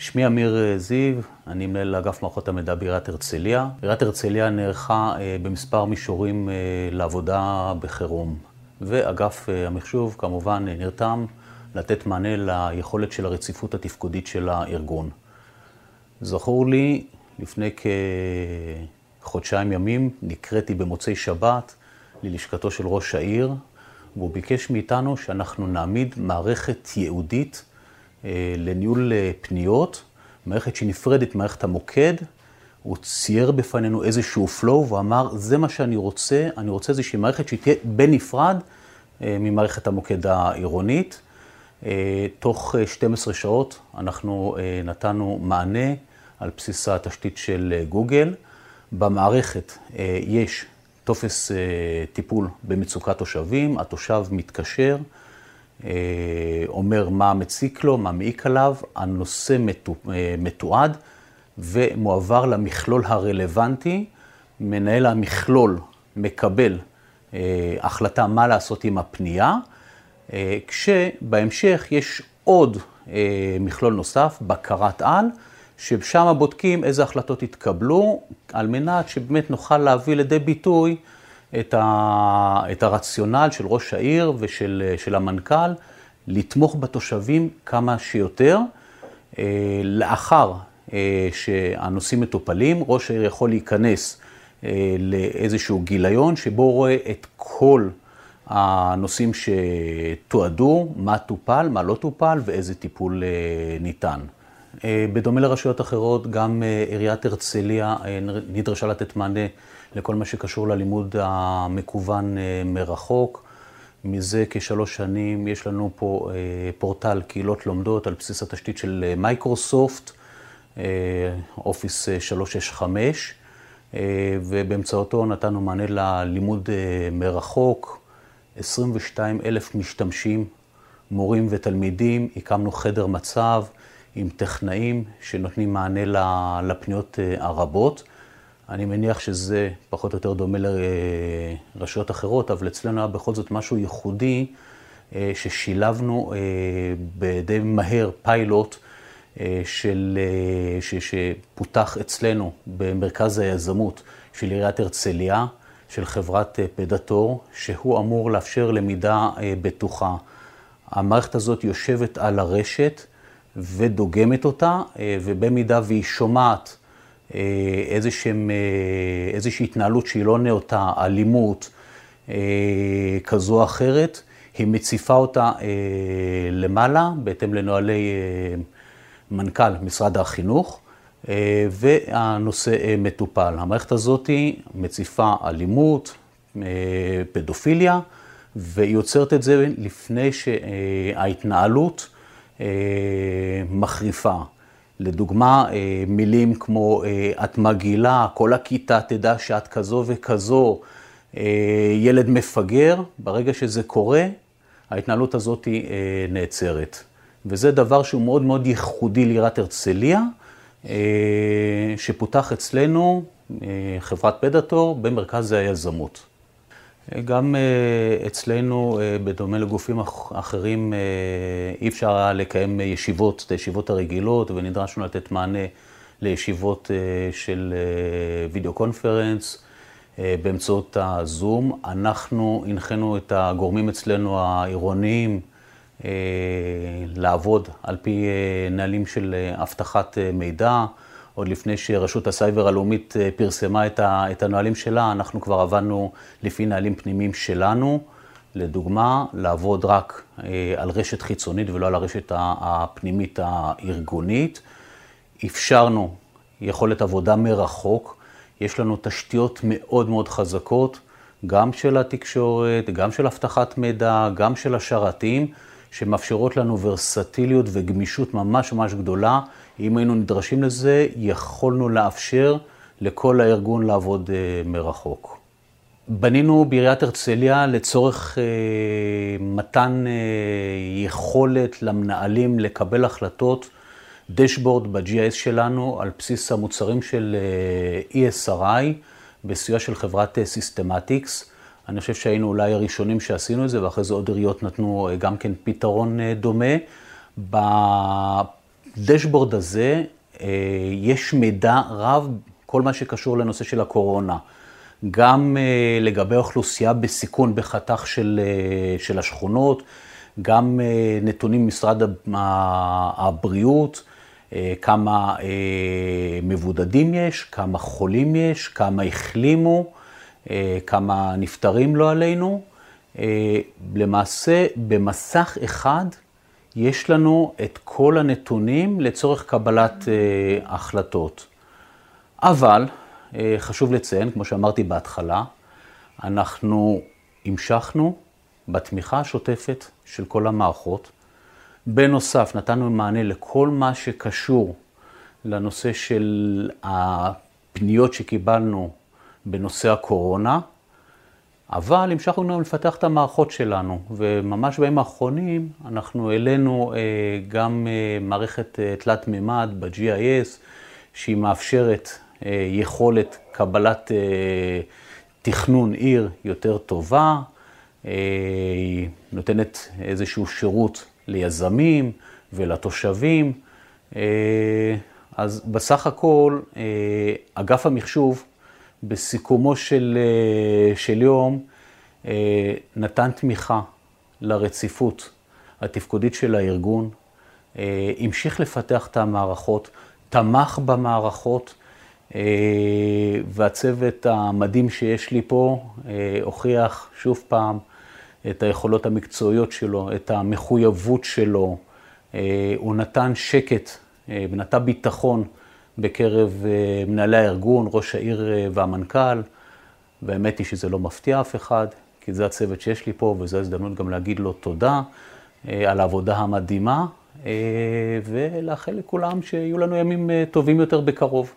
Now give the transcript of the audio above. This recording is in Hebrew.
שמי אמיר זיו, אני מנהל אגף מערכות המידע בעיריית הרצליה. עיריית הרצליה נערכה במספר מישורים לעבודה בחירום, ואגף המחשוב כמובן נרתם לתת מענה ליכולת של הרציפות התפקודית של הארגון. זכור לי, לפני כחודשיים ימים נקראתי במוצאי שבת ללשכתו של ראש העיר, והוא ביקש מאיתנו שאנחנו נעמיד מערכת ייעודית לניהול פניות, מערכת שנפרדת ממערכת המוקד. הוא צייר בפנינו איזשהו flow ואמר, זה מה שאני רוצה, אני רוצה איזושהי מערכת שתהיה בנפרד ממערכת המוקד העירונית. תוך 12 שעות אנחנו נתנו מענה על בסיס התשתית של גוגל. במערכת יש טופס טיפול במצוקת תושבים, התושב מתקשר, אומר מה מציק לו, מה מעיק עליו, הנושא מתועד ומועבר למכלול הרלוונטי. מנהל המכלול מקבל החלטה מה לעשות עם הפנייה, כשבהמשך יש עוד מכלול נוסף, בקרת על, ששם בודקים איזה החלטות התקבלו, על מנת שבאמת נוכל להביא לידי ביטוי את הרציונל של ראש העיר ושל המנכ"ל, לתמוך בתושבים כמה שיותר. לאחר שהנושאים מטופלים, ראש העיר יכול להיכנס לאיזשהו גיליון, שבו הוא רואה את כל הנושאים שתועדו, מה טופל, מה לא טופל ואיזה טיפול ניתן. בדומה לרשויות אחרות, גם עיריית הרצליה נדרשה לתת מענה לכל מה שקשור ללימוד המקוון מרחוק. מזה כשלוש שנים יש לנו פה פורטל קהילות לומדות על בסיס התשתית של מייקרוסופט, אופיס 365, ובאמצעותו נתנו מענה ללימוד מרחוק, 22 אלף משתמשים, מורים ותלמידים, הקמנו חדר מצב עם טכנאים שנותנים מענה לפניות הרבות. אני מניח שזה פחות או יותר דומה לרשויות אחרות, אבל אצלנו היה בכל זאת משהו ייחודי, ששילבנו די מהר פיילוט שפותח אצלנו במרכז היזמות של עיריית הרצליה, של חברת פדטור, שהוא אמור לאפשר למידה בטוחה. המערכת הזאת יושבת על הרשת ודוגמת אותה, ובמידה והיא שומעת איזושהי התנהלות שהיא לא נאותה, אלימות כזו או אחרת, היא מציפה אותה למעלה, בהתאם לנוהלי מנכ"ל משרד החינוך, והנושא מטופל. המערכת הזאת מציפה אלימות, פדופיליה, והיא יוצרת את זה לפני שההתנהלות מחריפה. לדוגמה, מילים כמו את מגעילה, כל הכיתה תדע שאת כזו וכזו, ילד מפגר, ברגע שזה קורה, ההתנהלות הזאת נעצרת. וזה דבר שהוא מאוד מאוד ייחודי לעיריית הרצליה, שפותח אצלנו, חברת פדטור, במרכז היזמות. גם אצלנו, בדומה לגופים אחרים, אי אפשר היה לקיים ישיבות, את הישיבות הרגילות, ונדרשנו לתת מענה לישיבות של video conference באמצעות ה Zoom. אנחנו הנחינו את הגורמים אצלנו העירוניים לעבוד על פי נהלים של אבטחת מידע. עוד לפני שרשות הסייבר הלאומית פרסמה את הנהלים שלה, אנחנו כבר עבדנו לפי נהלים פנימיים שלנו. לדוגמה, לעבוד רק על רשת חיצונית ולא על הרשת הפנימית הארגונית. אפשרנו יכולת עבודה מרחוק. יש לנו תשתיות מאוד מאוד חזקות, גם של התקשורת, גם של אבטחת מידע, גם של השרתים, שמאפשרות לנו ורסטיליות וגמישות ממש ממש גדולה. אם היינו נדרשים לזה, יכולנו לאפשר לכל הארגון לעבוד מרחוק. בנינו בעיריית הרצליה לצורך מתן יכולת למנהלים לקבל החלטות, dashboard ב-GIS שלנו, על בסיס המוצרים של ESRI, בסיוע של חברת Systematics. אני חושב שהיינו אולי הראשונים שעשינו את זה, ואחרי זה עוד עיריות נתנו גם כן פתרון דומה. בדשבורד הזה יש מידע רב, כל מה שקשור לנושא של הקורונה. גם לגבי האוכלוסייה בסיכון בחתך של, של השכונות, גם נתונים ממשרד הבריאות, כמה מבודדים יש, כמה חולים יש, כמה החלימו, כמה נפטרים לא עלינו. למעשה, במסך אחד יש לנו את כל הנתונים לצורך קבלת החלטות. אבל חשוב לציין, כמו שאמרתי בהתחלה, אנחנו המשכנו בתמיכה השוטפת של כל המערכות. בנוסף, נתנו מענה לכל מה שקשור לנושא של הפניות שקיבלנו בנושא הקורונה, אבל המשכנו גם לפתח את המערכות שלנו, וממש בימים האחרונים אנחנו העלינו גם מערכת תלת מימד ב-GIS, שהיא מאפשרת יכולת קבלת תכנון עיר יותר טובה, היא נותנת איזשהו שירות ליזמים ולתושבים. אז בסך הכל, אגף המחשוב בסיכומו של, של יום נתן תמיכה לרציפות התפקודית של הארגון, המשיך לפתח את המערכות, תמך במערכות, והצוות המדהים שיש לי פה הוכיח שוב פעם את היכולות המקצועיות שלו, את המחויבות שלו. הוא נתן שקט ונתן ביטחון בקרב מנהלי הארגון, ראש העיר והמנכ"ל. והאמת היא שזה לא מפתיע אף אחד, כי זה הצוות שיש לי פה, וזו הזדמנות גם להגיד לו תודה על העבודה המדהימה, ולאחל לכולם שיהיו לנו ימים טובים יותר בקרוב.